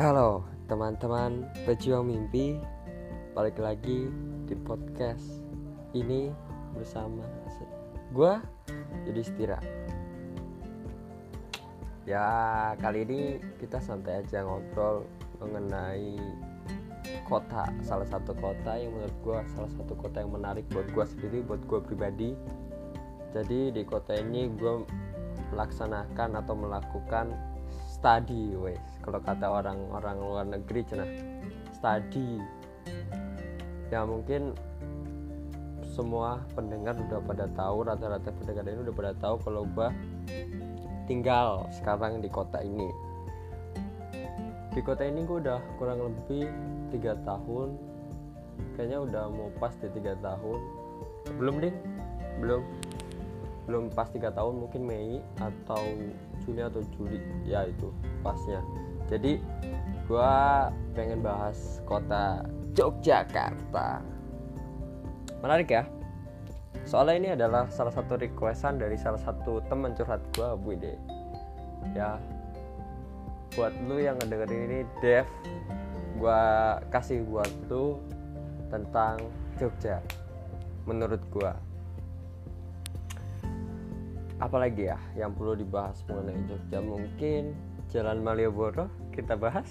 Halo teman-teman pejuang mimpi Balik lagi di podcast ini bersama gue jadi Stira Ya kali ini kita santai aja ngobrol mengenai kota Salah satu kota yang menurut gue salah satu kota yang menarik buat gue sendiri Buat gue pribadi. Jadi di kota ini gue melaksanakan atau melakukan study wes kalau kata orang-orang luar negeri cina. Study. Ya mungkin semua pendengar udah pada tahu rata-rata pendengar ini udah pada tahu kalau gua tinggal sekarang di kota ini. Di kota ini gue udah kurang lebih tiga tahun. Kayaknya udah mau pas di tiga tahun. Belum deh belum. Belum pas tiga tahun mungkin Mei atau Juni atau Juli. Ya itu pasnya jadi gua pengen bahas kota Yogyakarta. Menarik ya. Soalnya ini adalah salah satu requestan dari salah satu teman curhat gua Bu Ide ya. Buat lu yang ngedengerin ini Dev gua kasih buat lu tentang Jogja menurut gua. Apalagi ya yang perlu dibahas mengenai Jogja mungkin Jalan Malioboro kita bahas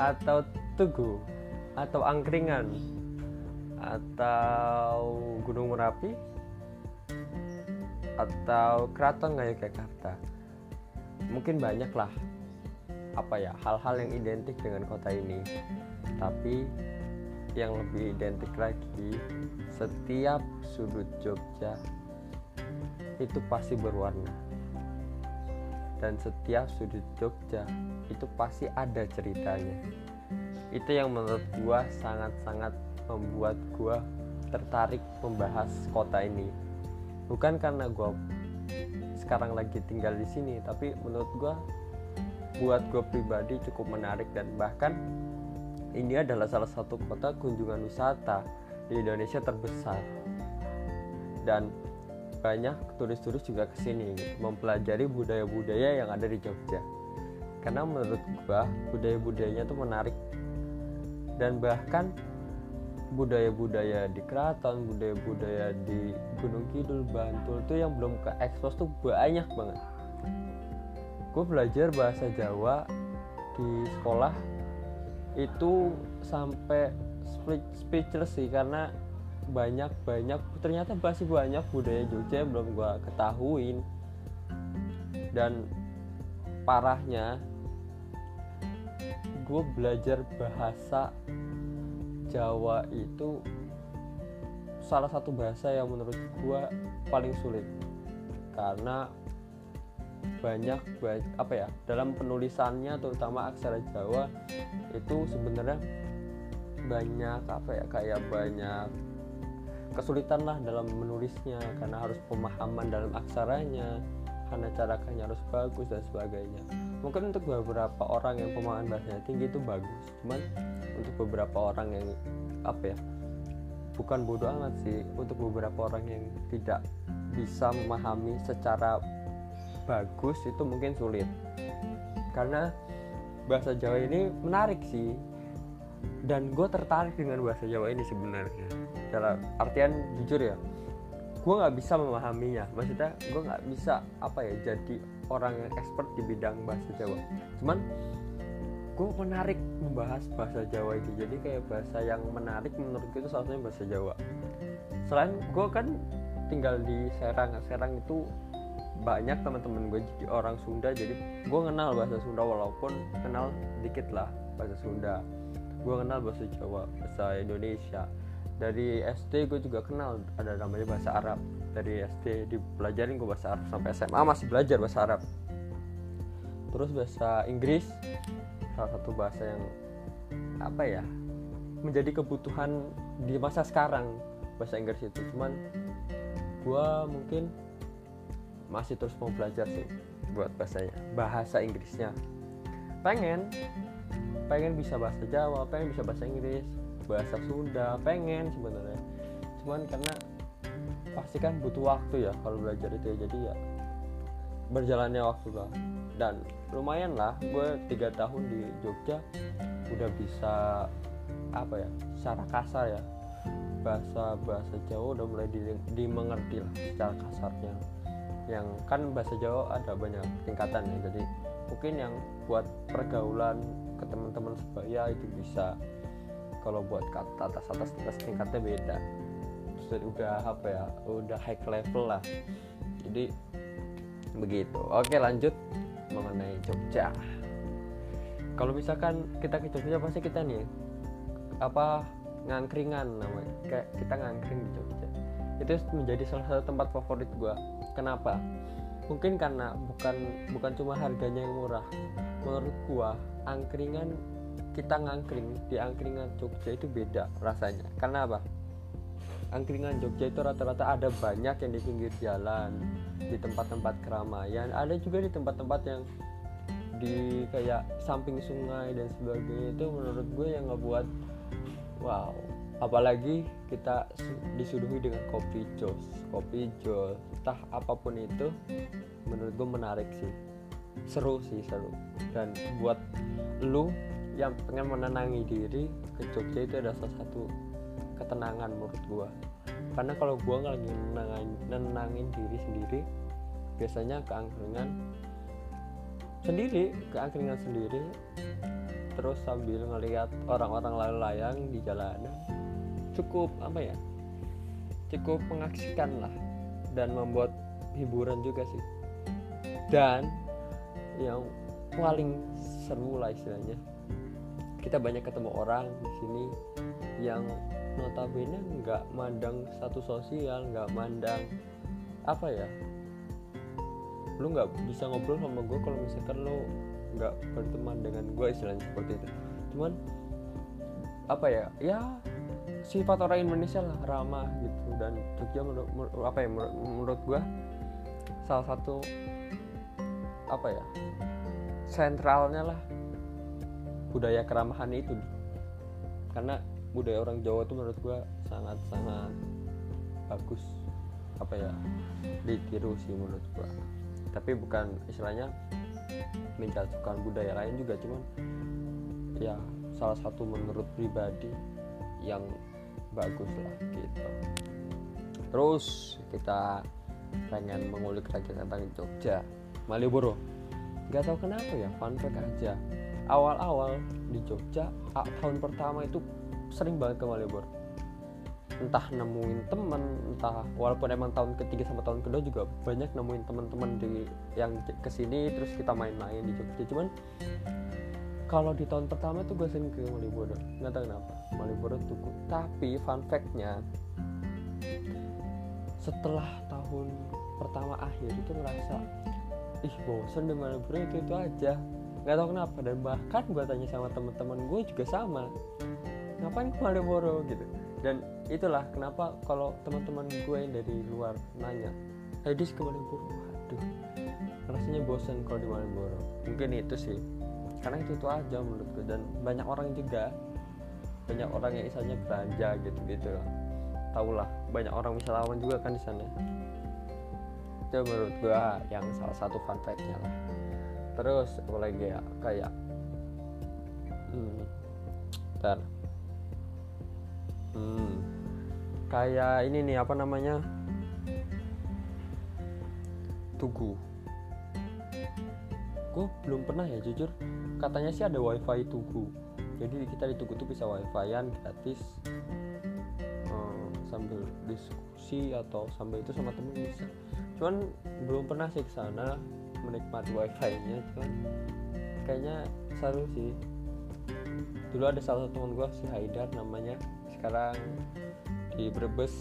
atau Tugu atau Angkringan atau Gunung Merapi atau Keraton Ngayogyakarta mungkin banyak lah apa ya hal-hal yang identik dengan kota ini. Tapi yang lebih identik lagi setiap sudut Jogja itu pasti berwarna dan setiap sudut Jogja itu pasti ada ceritanya. Itu yang menurut gua sangat-sangat membuat gua tertarik membahas kota ini. Bukan karena gua sekarang lagi tinggal di sini tapi menurut gua buat gue pribadi cukup menarik dan bahkan ini adalah salah satu kota kunjungan wisata di Indonesia terbesar. Dan banyak turis-turis juga ke sini mempelajari budaya-budaya yang ada di Jogja. Karena menurut gua budaya-budayanya tuh menarik. Dan bahkan budaya-budaya di keraton budaya-budaya di Gunung Kidul Bantul tuh yang belum ke ekspos tuh banyak banget. Gue belajar bahasa Jawa di sekolah itu sampai speechless sih karena banyak banyak ternyata masih banyak budaya Jogja yang belum gue ketahuin. Dan parahnya gue belajar bahasa Jawa itu salah satu bahasa yang menurut gue paling sulit. Karena banyak apa ya dalam penulisannya terutama aksara Jawa itu sebenarnya banyak apa ya kayak banyak kesulitan lah dalam menulisnya karena harus pemahaman dalam aksaranya karena carakannya harus bagus dan sebagainya. Mungkin untuk beberapa orang yang pemahaman bahasanya tinggi itu bagus cuman untuk beberapa orang yang apa ya bukan bodoh amat sih. Untuk beberapa orang yang tidak bisa memahami secara bagus itu mungkin sulit. Karena bahasa Jawa ini menarik sih. Dan gue tertarik dengan bahasa Jawa ini sebenarnya dalam artian jujur ya gue nggak bisa memahaminya. Maksudnya gue nggak bisa apa ya jadi orang yang expert di bidang bahasa Jawa. Cuman gue menarik membahas bahasa Jawa ini. Jadi kayak bahasa yang menarik menurut gue itu salah satunya bahasa Jawa. Selain gue kan tinggal di Serang. Serang itu banyak teman-teman gue jadi orang Sunda. Jadi gue kenal bahasa Sunda walaupun kenal dikit lah bahasa Sunda. Gue kenal bahasa Jawa bahasa Indonesia dari SD gue juga kenal ada namanya bahasa Arab. Dari SD dipelajarin gue bahasa Arab sampai SMA masih belajar bahasa Arab. Terus bahasa Inggris salah satu bahasa yang apa ya menjadi kebutuhan di masa sekarang bahasa Inggris itu. Cuman gue mungkin masih terus mau belajar sih buat bahasanya bahasa Inggrisnya. Pengen pengen bisa bahasa Jawa pengen bisa bahasa Inggris bahasa Sunda pengen sebenarnya. Cuman karena pasti kan butuh waktu ya kalau belajar itu ya jadi ya berjalannya waktu lah. Dan lumayan lah gue tiga tahun di Jogja udah bisa apa ya secara kasar ya. Bahasa bahasa Jawa udah mulai di, dimengerti lah secara kasarnya. Yang kan bahasa Jawa ada banyak tingkatan ya jadi mungkin yang buat pergaulan ke teman-teman sebaya itu bisa kalau buat kata atas atas atas tingkatnya beda. Terus udah apa ya udah high level lah. Jadi begitu. Oke lanjut mengenai Jogja. Kalau misalkan kita ke Jogja pasti kita nih apa ngangkringan namanya. Kayak kita ngangkring di Jogja. Itu menjadi salah satu tempat favorit gue kenapa? Mungkin karena bukan bukan cuma harganya yang murah. Menurut gua angkringan kita ngangkring di angkringan Jogja itu beda rasanya. Karena apa? Angkringan Jogja itu rata-rata ada banyak yang di pinggir jalan di tempat-tempat keramaian. Ada juga di tempat-tempat yang di kayak samping sungai dan sebagainya. Itu menurut gue yang ngebuat wow. Apalagi kita disuduhi dengan kopi jos. Kopi jos entah apa pun itu menurut gue menarik sih. Seru sih seru. Dan buat lu yang pengen menenangi diri ke Jogja itu ada salah satu ketenangan menurut gua. Karena kalau gua nggak lagi nenangin, nenangin diri sendiri biasanya ke angkringan sendiri ke angkringan sendiri terus sambil ngelihat orang-orang lalu layang di jalanan cukup apa ya cukup mengaksikan lah dan membuat hiburan juga sih. Dan yang paling seru lah istilahnya kita banyak ketemu orang di sini yang notabene nggak mandang satu sosial nggak mandang apa ya? Lu nggak bisa ngobrol sama gue kalau misalkan lu nggak berteman dengan gue istilahnya seperti itu. Cuman apa ya? Ya sifat orang Indonesia lah ramah gitu. Dan Jogja menurut, menurut apa ya? Menurut, menurut gue salah satu apa ya? Sentralnya lah budaya keramahan itu karena budaya orang Jawa itu menurut gue sangat sangat bagus. Apa ya ditiru sih menurut gue tapi bukan istilahnya menjatuhkan budaya lain juga. Cuman ya salah satu menurut pribadi yang bagus lah gitu. Terus kita pengen mengulik lagi tentang Jogja Malioboro. Nggak tahu kenapa ya fun aja awal-awal di Jogja tahun pertama itu sering banget ke Malioboro. Entah nemuin temen entah walaupun emang tahun ketiga sama tahun kedua juga banyak nemuin teman-teman di yang ke sini terus kita main-main di Jogja. Cuman kalau di tahun pertama tuh gue sering ke Malioboro. Nggak tahu kenapa Malioboro tuh tapi fun factnya setelah tahun pertama akhir itu ngerasa ih bosen di Malioboro itu itu aja nggak tahu kenapa dan bahkan gue tanya sama teman-teman gue juga sama. Ngapain ke Malioboro gitu? Dan itulah kenapa kalau teman-teman gue yang dari luar nanya eh dis ke Malioboro. Waduh rasanya bosan kalau di Malioboro. Mungkin itu sih. Karena itu itu aja menurut gue dan banyak orang juga banyak orang yang misalnya belanja gitu gitu tau lah banyak orang wisatawan juga kan di sana. Itu menurut gue yang salah satu fun fact-nya lah terus apa lagi ya? Kayak hmm, hmm, kayak ini nih apa namanya? Tugu. Gue belum pernah ya jujur. Katanya sih ada wifi tugu. Jadi kita di tugu tuh bisa wifi-an gratis hmm, sambil diskusi atau sambil itu sama temen bisa. Cuman belum pernah sih ke sana menikmati wifi-nya cuman kayaknya seru sih. Dulu ada salah satu teman gue si Haidar namanya. Sekarang di Brebes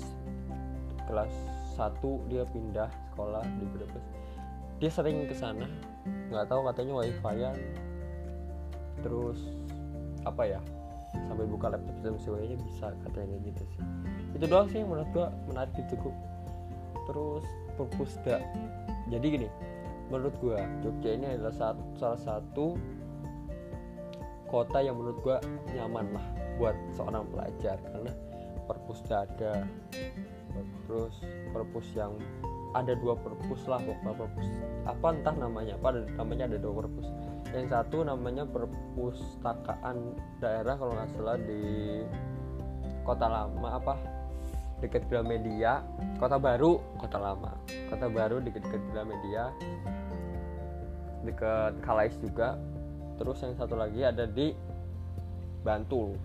kelas 1 dia pindah sekolah di Brebes. Dia sering ke sana nggak tahu katanya wifi-an. Terus apa ya sampai buka laptop dan sebagainya bisa katanya gitu sih. Itu doang sih menurut gua menarik Tugu terus perpusda jadi gini menurut gua Jogja ini adalah satu, salah satu kota yang menurut gua nyaman lah buat seorang pelajar. Karena perpus ada terus perpus yang ada dua perpus lah pokoknya perpus apa entah namanya apa namanya ada dua perpus. Yang satu namanya perpustakaan daerah kalau nggak salah di kota lama apa? Dekat Gramedia kota baru kota lama. Kota baru dekat-dekat Gramedia dekat Kalais juga. Terus yang satu lagi ada di Bantul.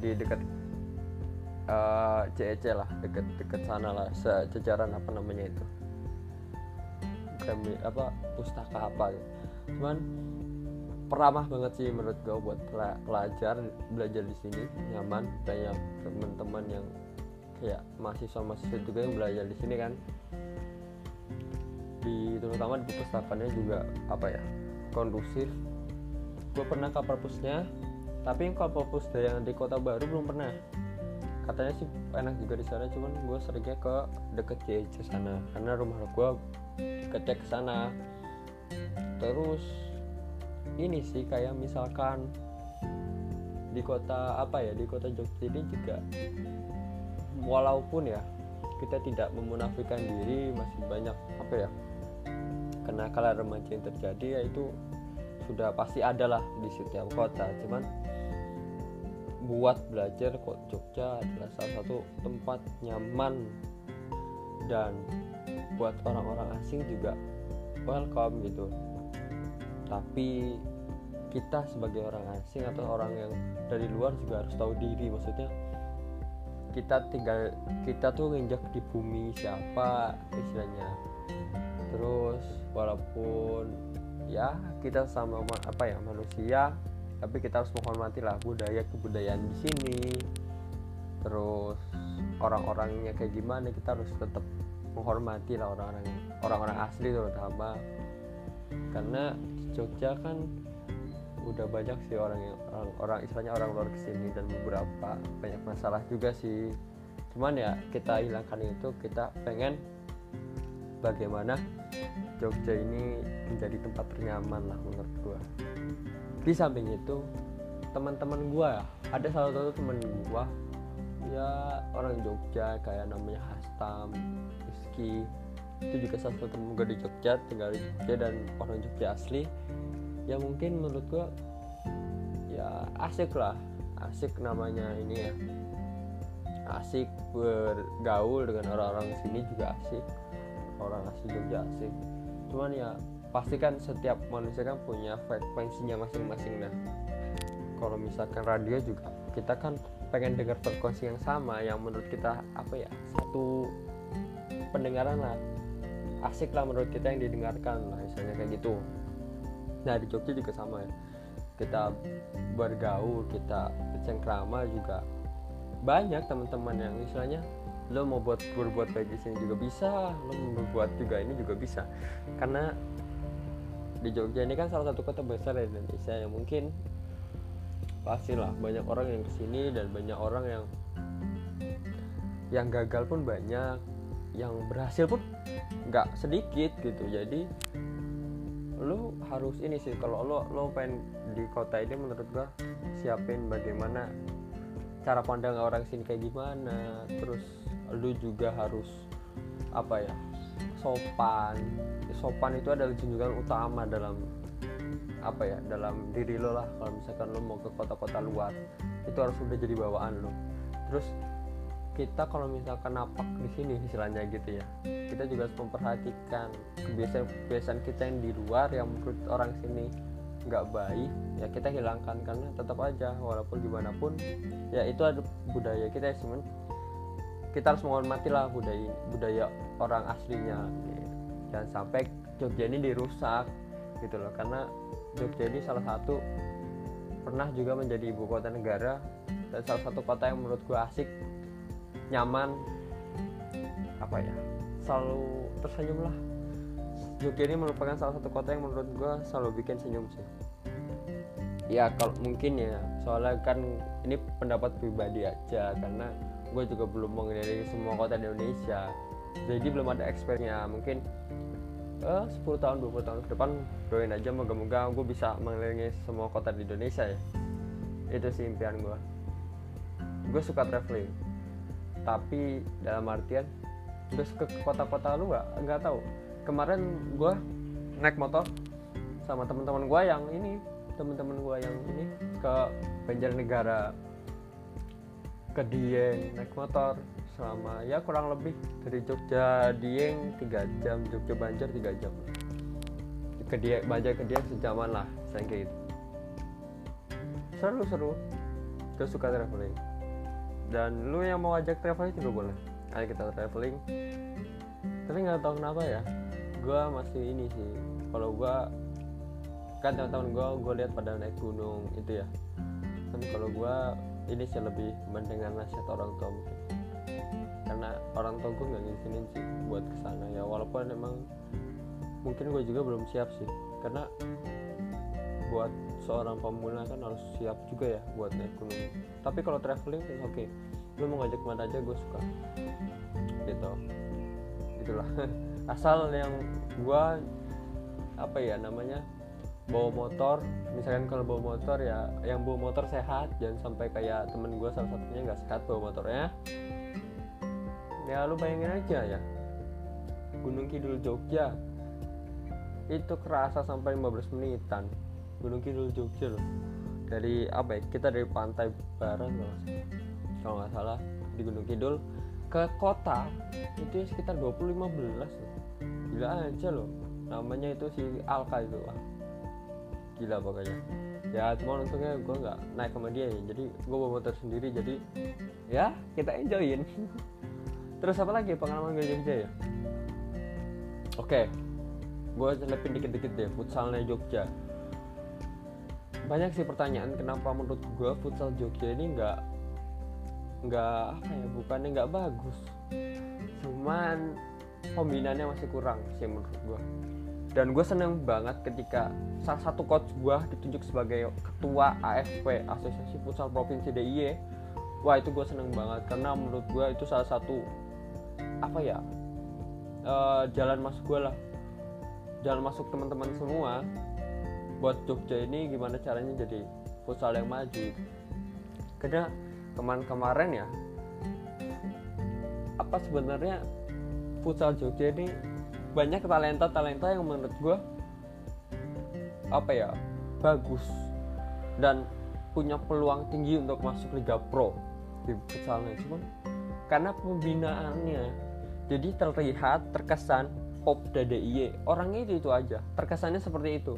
Di dekat uh, eh, CEC lah dekat-dekat sana lah. Sejajaran apa namanya itu. Grami, apa pustaka apa gitu. cuman peramah banget sih menurut gue buat pelajar belajar di sini. Nyaman banyak teman-teman yang ya mahasiswa-mahasiswa juga yang belajar di sini kan di terutama di perpustakaannya juga apa ya kondusif. Gue pernah ke perpusnya tapi yang perpus yang di kota baru belum pernah. Katanya sih enak juga di sana cuman gue seringnya ke deket JC sana. Karena rumah gue deket ke sana. Terus ini sih kayak misalkan di kota apa ya di kota Jogja ini juga walaupun ya kita tidak memunafikan diri masih banyak apa ya kenakalan remaja yang terjadi yaitu sudah pasti ada lah di setiap kota. Cuman buat belajar kok Jogja adalah salah satu tempat nyaman dan buat orang-orang asing juga welcome gitu. Tapi kita sebagai orang asing atau orang yang dari luar juga harus tahu diri maksudnya kita tinggal kita tuh nginjak di bumi siapa istilahnya. Terus walaupun ya kita sama apa ya manusia tapi kita harus menghormati lah budaya kebudayaan di sini. Terus orang-orangnya kayak gimana kita harus tetap menghormati lah orang-orang orang-orang asli terutama. Karena Jogja kan udah banyak sih orang yang orang, orang istilahnya orang luar ke sini dan beberapa banyak masalah juga sih. Cuman ya kita hilangkan itu kita pengen bagaimana Jogja ini menjadi tempat ternyaman lah menurut gua. Di samping itu teman-teman gua ya ada salah satu teman gua ya orang Jogja kayak namanya Hastam Rizky. Itu juga salah satu temen gue di Jogja tinggal di Jogja dan orang Jogja asli ya mungkin menurut gue ya asik lah. Asik namanya ini ya. Asik bergaul dengan orang-orang sini juga asik. Orang asli Jogja asik. Cuman ya pasti kan setiap manusia kan punya frekuensinya masing-masing nah kalau misalkan radio juga kita kan pengen dengar frekuensi yang sama yang menurut kita apa ya satu pendengaran lah. Asik lah menurut kita yang didengarkan lah misalnya kayak gitu nah di Jogja juga sama ya. Kita bergaul kita bercengkrama juga. Banyak teman-teman yang istilahnya lo mau buat berbuat baik di sini juga bisa lo mau berbuat juga ini juga bisa. Karena di Jogja ini kan salah satu kota besar di Indonesia yang mungkin pastilah banyak orang yang ke sini dan banyak orang yang yang gagal pun banyak yang berhasil pun nggak sedikit gitu. Jadi lo harus ini sih kalau lo lo pengen di kota ini menurut gua siapin bagaimana cara pandang orang sini kayak gimana. Terus lo juga harus apa ya sopan. Sopan itu adalah junjungan utama dalam apa ya dalam diri lo lah. Kalau misalkan lo mau ke kota-kota luar itu harus udah jadi bawaan lo. Terus kita kalau misalkan napak di sini istilahnya gitu ya kita juga harus memperhatikan kebiasaan-kebiasaan kita yang di luar yang menurut orang sini nggak baik ya kita hilangkan karena tetap aja walaupun gimana pun ya itu ada budaya kita ya cuman kita harus menghormati lah budaya budaya orang aslinya gitu. jangan sampai Jogja ini dirusak gitu loh karena Jogja ini salah satu pernah juga menjadi ibu kota negara dan salah satu kota yang menurut gue asik nyaman apa ya selalu tersenyum lah. Jogja ini merupakan salah satu kota yang menurut gue selalu bikin senyum sih. Ya kalau mungkin ya soalnya kan ini pendapat pribadi aja karena gue juga belum mengenai semua kota di Indonesia. Jadi belum ada expertnya mungkin eh, 10 tahun 20 tahun ke depan doain aja moga-moga gue bisa mengelilingi semua kota di Indonesia ya. Itu sih impian gue gue suka traveling tapi dalam artian udah ke kota-kota lu nggak nggak tahu. Kemarin gue naik motor sama teman-teman gue yang ini teman-teman gue yang ini ke Banjarnegara. Ke Dieng naik motor selama ya kurang lebih dari Jogja Dieng 3 jam Jogja Banjar 3 jam. Ke Dieng Banjar ke Dieng sejaman lah saya kayak gitu. Seru seru gue suka traveling dan lu yang mau ajak traveling juga boleh. Ayo kita traveling. Tapi nggak tahu kenapa ya gue masih ini sih. Kalau gue kan teman-teman gue gue lihat pada naik gunung itu ya. Kan kalau gue ini sih lebih mendengar nasihat orang tua mungkin. Karena orang tua gue nggak ngizinin sih buat ke sana ya. Walaupun emang mungkin gue juga belum siap sih. Karena buat seorang pemula kan harus siap juga ya buat gunung. Tapi kalau traveling oke. Okay. lu mau ngajak mana aja gue suka. Gitu. Itulah. Asal yang gue apa ya namanya bawa motor. Misalkan kalau bawa motor ya yang bawa motor sehat. Jangan sampai kayak temen gue salah satunya nggak sehat bawa motornya. Ya lu bayangin aja ya. Gunung Kidul Jogja. Itu kerasa sampai 15 menitan Gunung Kidul Jogja loh. Dari apa ya? Kita dari pantai barat loh. Kalau nggak salah di Gunung Kidul. Ke kota itu sekitar 20-15 loh. Gila aja loh. Namanya itu si Alka itu ah gila pokoknya. Ya cuma untungnya gue nggak naik sama dia ya. Jadi gue bawa motor sendiri jadi ya kita enjoyin. Terus apa lagi pengalaman gue Jogja ya? Oke. Gue celepin dikit-dikit deh futsalnya Jogja banyak sih pertanyaan kenapa menurut gue futsal Jogja ini nggak nggak apa ya bukannya nggak bagus. Cuman pembinaannya masih kurang sih menurut gue dan gue seneng banget ketika salah satu coach gue ditunjuk sebagai ketua AFP Asosiasi Futsal Provinsi DIY wah itu gue seneng banget karena menurut gue itu salah satu apa ya uh, jalan masuk gue lah. Jalan masuk teman-teman semua buat Jogja ini gimana caranya jadi futsal yang maju? Karena kemarin-kemarin ya apa sebenarnya futsal Jogja ini banyak talenta-talenta yang menurut gue apa ya bagus dan punya peluang tinggi untuk masuk Liga Pro di futsalnya cuman karena pembinaannya jadi terlihat terkesan pop DIY orangnya itu itu aja terkesannya seperti itu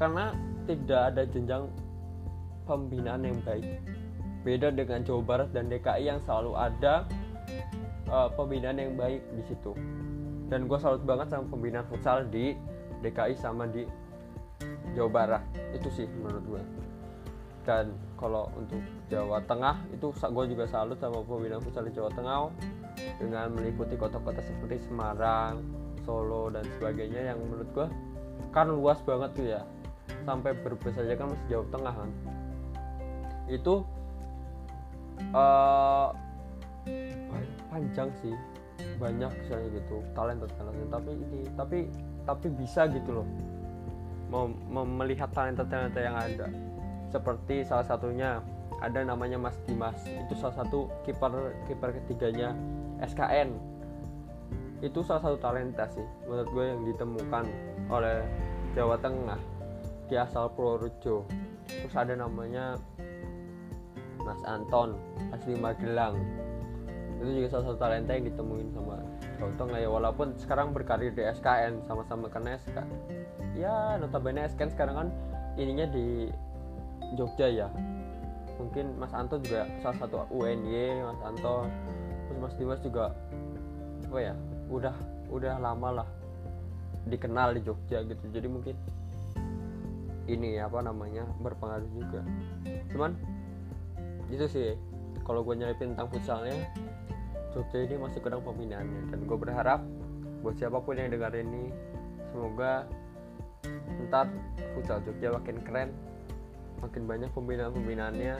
karena tidak ada jenjang pembinaan yang baik. Beda dengan Jawa Barat dan DKI yang selalu ada uh, pembinaan yang baik di situ. Dan gue salut banget sama pembinaan futsal di DKI sama di Jawa Barat. Itu sih menurut gue dan kalau untuk Jawa Tengah itu gue juga salut sama pembinaan futsal di Jawa Tengah dengan meliputi kota-kota seperti Semarang, Solo dan sebagainya yang menurut gue kan luas banget tuh ya sampai Brebes saja kan masih Jawa Tengah kan? Itu uh, panjang sih. Banyak misalnya gitu talenta talenta tapi ini tapi tapi bisa gitu loh. Mem melihat talenta talenta yang ada. Seperti salah satunya ada namanya Mas Dimas. Itu salah satu kiper kiper ketiganya SKN itu salah satu talenta sih menurut gue yang ditemukan oleh Jawa Tengah di asal Purworejo. Terus ada namanya Mas Anton asli Magelang. Itu juga salah satu talenta yang ditemuin sama Contoh ya. Walaupun sekarang berkarir di SKN sama-sama kena SK ya notabene SKN sekarang kan ininya di Jogja ya. Mungkin Mas Anto juga salah satu UNY Mas Anto terus Mas Dimas juga apa ya udah udah lama lah dikenal di Jogja gitu. Jadi mungkin ini apa namanya berpengaruh juga. Cuman itu sih. Kalau gue nyelipin tentang futsalnya Jogja ini masih kurang pembinaannya dan gue berharap buat siapa pun yang dengar ini semoga ntar futsal Jogja makin keren makin banyak pembinaan-pembinaannya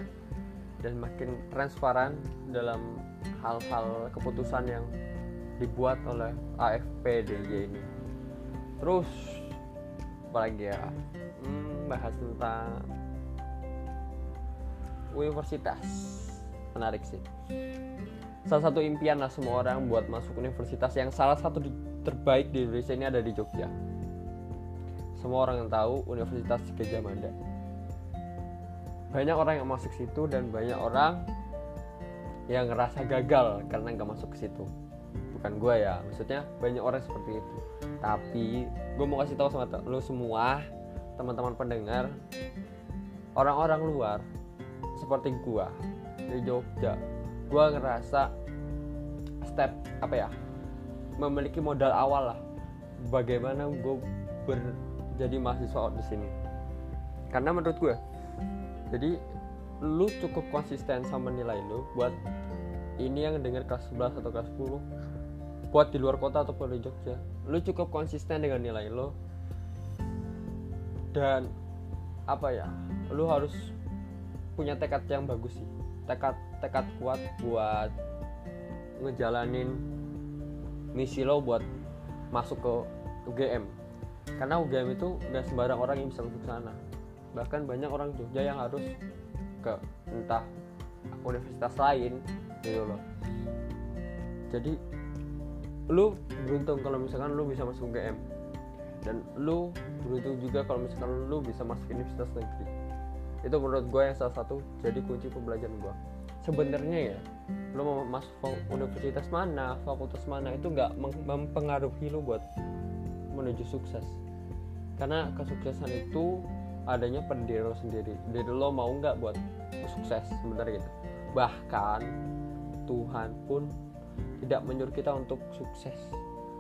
dan makin transparan dalam hal-hal keputusan yang dibuat oleh AFP DIY ini. Terus apalagi ya bahas tentang universitas. Menarik sih. Salah satu impian lah semua orang buat masuk universitas yang salah satu di, terbaik di Indonesia ini ada di Jogja. Semua orang yang tahu Universitas Gajah Mada. Banyak orang yang masuk situ dan banyak orang yang ngerasa gagal karena nggak masuk ke situ. Bukan gue ya maksudnya banyak orang seperti itu. Tapi gue mau kasih tahu sama lo semua teman-teman pendengar orang-orang luar seperti gue di Jogja gue ngerasa step apa ya memiliki modal awal lah bagaimana gue ber jadi mahasiswa di sini. Karena menurut gue jadi lu cukup konsisten sama nilai lu buat ini yang dengar kelas 11 atau kelas 10 buat di luar kota ataupun di Jogja lu cukup konsisten dengan nilai lo dan apa ya lu harus punya tekad yang bagus sih. Tekad tekad kuat buat ngejalanin misi lo buat masuk ke UGM karena UGM itu nggak sembarang orang yang bisa masuk sana. Bahkan banyak orang Jogja yang harus ke entah universitas lain gitu loh. Jadi lu beruntung kalau misalkan lu bisa masuk UGM dan lu beruntung juga kalau misalkan lu bisa masuk universitas negeri. Itu menurut gue yang salah satu jadi kunci pembelajaran gue sebenarnya ya lu mau masuk universitas mana fakultas mana itu nggak mempengaruhi lu buat menuju sukses. Karena kesuksesan itu adanya pada diri lo sendiri. Diri lo mau nggak buat sukses sebenarnya gitu. Bahkan Tuhan pun tidak menyuruh kita untuk sukses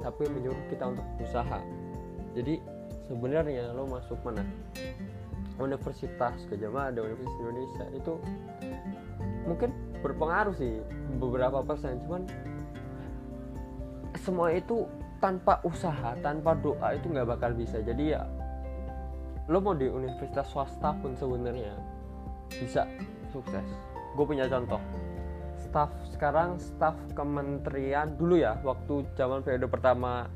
tapi menyuruh kita untuk berusaha jadi sebenarnya lo masuk mana? Universitas Gajah Mada Universitas Indonesia itu mungkin berpengaruh sih beberapa persen. Cuman semua itu tanpa usaha tanpa doa itu nggak bakal bisa. Jadi ya lo mau di universitas swasta pun sebenarnya bisa sukses. Gue punya contoh. Staff sekarang staff kementerian dulu ya waktu zaman periode pertama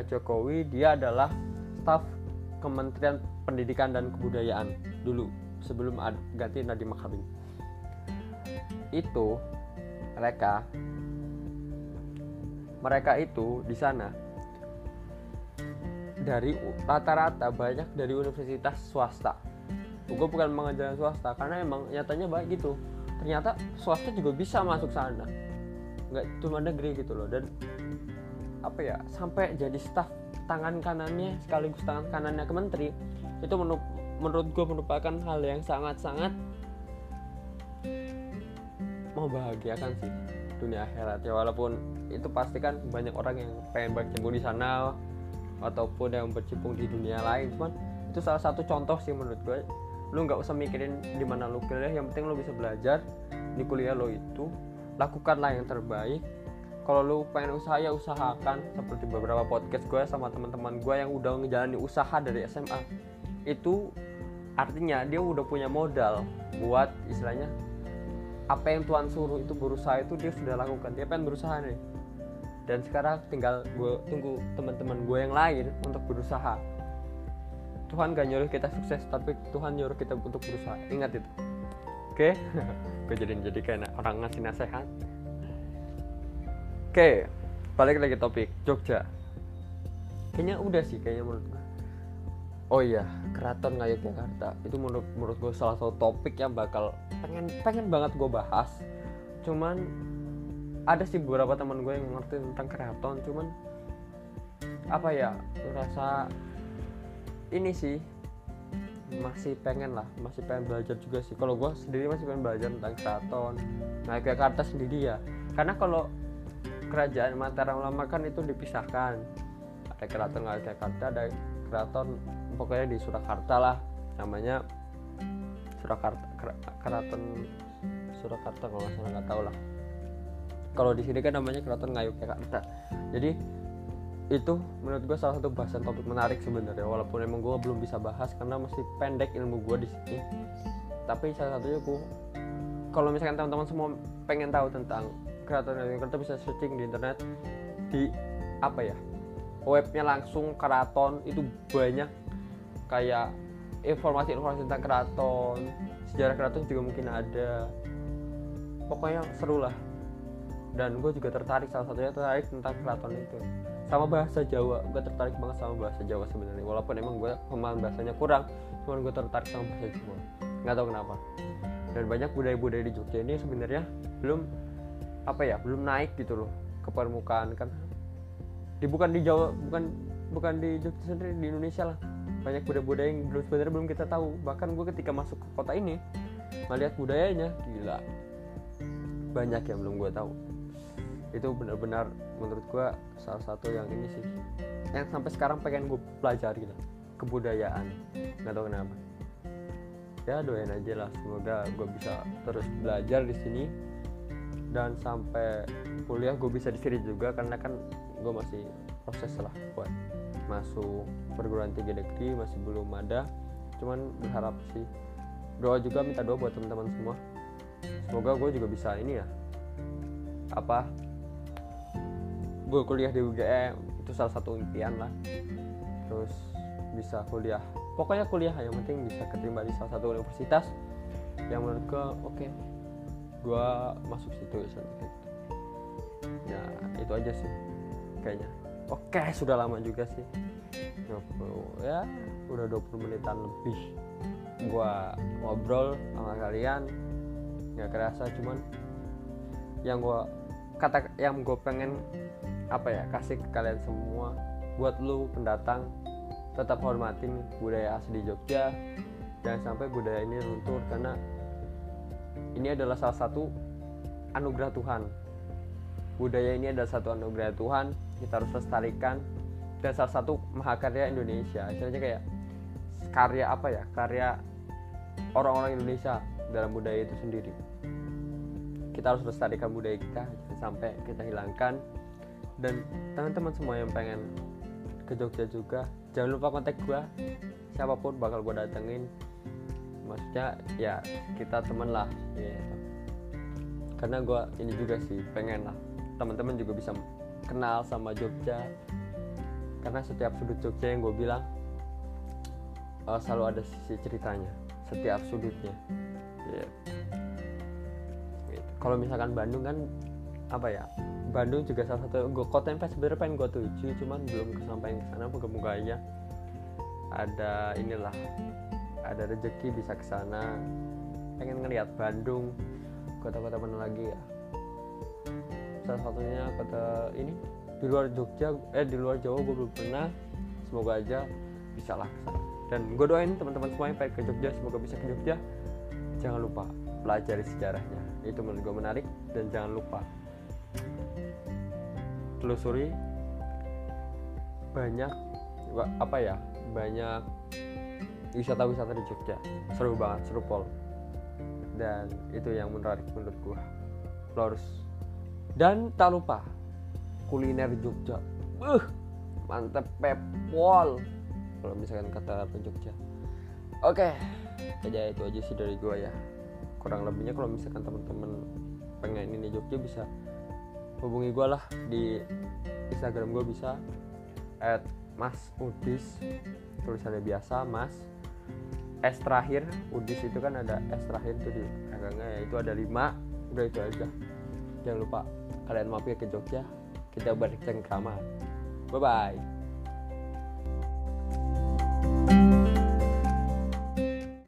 Jokowi dia adalah staff Kementerian Pendidikan dan Kebudayaan dulu sebelum ganti Nadiem Makarim. Itu mereka mereka itu di sana. Dari rata-rata banyak dari universitas swasta. Gue bukan mengajar swasta karena emang nyatanya baik gitu. Ternyata swasta juga bisa masuk sana. Nggak cuma negeri gitu loh dan apa ya sampai jadi staff tangan kanannya sekaligus tangan kanannya ke menteri itu menurut menurut gue merupakan hal yang sangat-sangat membahagiakan sih dunia akhirat ya. Walaupun itu pasti kan banyak orang yang pengen berkecimpung di sana ataupun yang berkecimpung di dunia lain. Cuman itu salah satu contoh sih menurut gue lu nggak usah mikirin di mana lu kuliah yang penting lu bisa belajar di kuliah lo itu. Lakukanlah yang terbaik kalau lu pengen usaha ya usahakan. Seperti beberapa podcast gue sama teman-teman gue yang udah ngejalanin usaha dari SMA itu artinya dia udah punya modal buat istilahnya apa yang Tuhan suruh itu berusaha itu dia sudah lakukan. Dia pengen berusaha nih. Dan sekarang tinggal gue tunggu teman-teman gue yang lain untuk berusaha. Tuhan gak nyuruh kita sukses tapi Tuhan nyuruh kita untuk berusaha. Ingat itu. Oke? Okay? gue jadi jadi kayak orang ngasih nasihat oke balik lagi topik Jogja. Kayaknya udah sih kayaknya menurut gue oh iya keraton Jakarta. Itu menurut menurut gue salah satu topik yang bakal pengen pengen banget gue bahas. Cuman ada sih beberapa teman gue yang ngerti tentang keraton. Cuman apa ya rasa ini sih masih pengen lah masih pengen belajar juga sih. Kalau gue sendiri masih pengen belajar tentang keraton. Nah Jakarta sendiri ya. Karena kalau kerajaan Mataram lama kan itu dipisahkan. Ada keraton Jakarta ada keraton pokoknya di Surakarta lah namanya Surakarta keraton Surakarta kalau nggak salah nggak tahu lah. Kalau di sini kan namanya keraton Ngayogyakarta jadi itu menurut gue salah satu bahasan topik menarik sebenarnya. Walaupun emang gue belum bisa bahas karena masih pendek ilmu gue di sini. Tapi salah satunya gue kalau misalkan teman-teman semua pengen tahu tentang keraton Ngayogyakarta bisa searching di internet di apa ya webnya langsung keraton itu banyak. Kayak informasi-informasi tentang keraton sejarah keraton juga mungkin ada. Pokoknya seru lah. Dan gue juga tertarik salah satunya tertarik tentang keraton itu. Sama bahasa Jawa gue tertarik banget sama bahasa Jawa sebenarnya. Walaupun emang gue pemahaman bahasanya kurang cuman gue tertarik sama bahasa Jawa. Nggak tahu kenapa. Dan banyak budaya-budaya di Jogja ini sebenarnya belum apa ya belum naik gitu loh ke permukaan kan. Di bukan di Jawa bukan bukan di Jogja sendiri di Indonesia lah. Banyak budaya-budaya yang belum sebenarnya belum kita tahu. Bahkan gue ketika masuk ke kota ini melihat budayanya gila. Banyak yang belum gue tahu. Itu benar-benar menurut gue salah satu yang ini sih. Yang sampai sekarang pengen gue pelajari gitu kebudayaan. Nggak tahu kenapa. Ya doain aja lah. Semoga gue bisa terus belajar di sini dan sampai kuliah gue bisa di sini juga karena kan gue masih proses lah buat masuk perguruan tinggi negeri masih belum ada. Cuman berharap sih doa juga minta doa buat teman-teman semua. Semoga gue juga bisa ini ya apa gue kuliah di UGM itu salah satu impian lah. Terus bisa kuliah pokoknya kuliah yang penting bisa keterima di salah satu universitas yang menurut gue oke. okay, gue masuk situ gitu. Ya itu aja sih kayaknya. Oke sudah lama juga sih. 20 ya udah 20 menitan lebih. Gue ngobrol sama kalian nggak kerasa cuman yang gue kata yang gue pengen apa ya kasih ke kalian semua buat lu pendatang tetap hormatin budaya asli Jogja. Jangan sampai budaya ini luntur karena ini adalah salah satu anugerah Tuhan. Budaya ini adalah satu anugerah Tuhan kita harus lestarikan. Dan salah satu mahakarya Indonesia istilahnya kayak karya apa ya? Karya orang-orang Indonesia dalam budaya itu sendiri. Kita harus lestarikan budaya kita sampai kita hilangkan. Dan teman-teman semua yang pengen ke Jogja juga jangan lupa kontak gue siapa pun bakal gue datengin maksudnya ya kita temen lah gitu karena gue ini juga sih pengen lah. Teman-teman juga bisa kenal sama Jogja. Karena setiap sudut Jogja yang gue bilang uh, selalu ada sisi ceritanya. Setiap sudutnya. Yeah. gitu. kalau misalkan Bandung kan apa ya Bandung juga salah satu gue kota yang sebenarnya pengen gue tuju cuman belum kesampaian ke sana. Moga-moga aja ada inilah ada rezeki bisa ke sana pengen ngeliat Bandung kota-kota mana lagi ya. Salah satunya kota ini di luar Jogja eh di luar Jawa gue belum pernah. Semoga aja bisa lah dan gue doain teman-teman semua yang pengen ke Jogja semoga bisa ke Jogja. Jangan lupa pelajari sejarahnya. Itu menurut gue menarik dan jangan lupa telusuri banyak apa ya banyak wisata-wisata di Jogja. Seru banget seru pol. Dan itu yang menarik menurut gua. Lo harus dan tak lupa kuliner Jogja. Uh mantep pepol kalau misalkan kata orang Jogja. Oke aja itu aja sih dari gua ya. Kurang lebihnya kalau misalkan teman-teman pengen ini Jogja bisa hubungi gue lah. Di Instagram gue bisa at mas udis. Tulisannya biasa mas S terakhir udis itu kan ada S terakhir tuh di belakangnya ya. Itu ada lima. Udah itu aja. Jangan lupa kalian mampir ke Jogja. Kita bercengkrama. Bye bye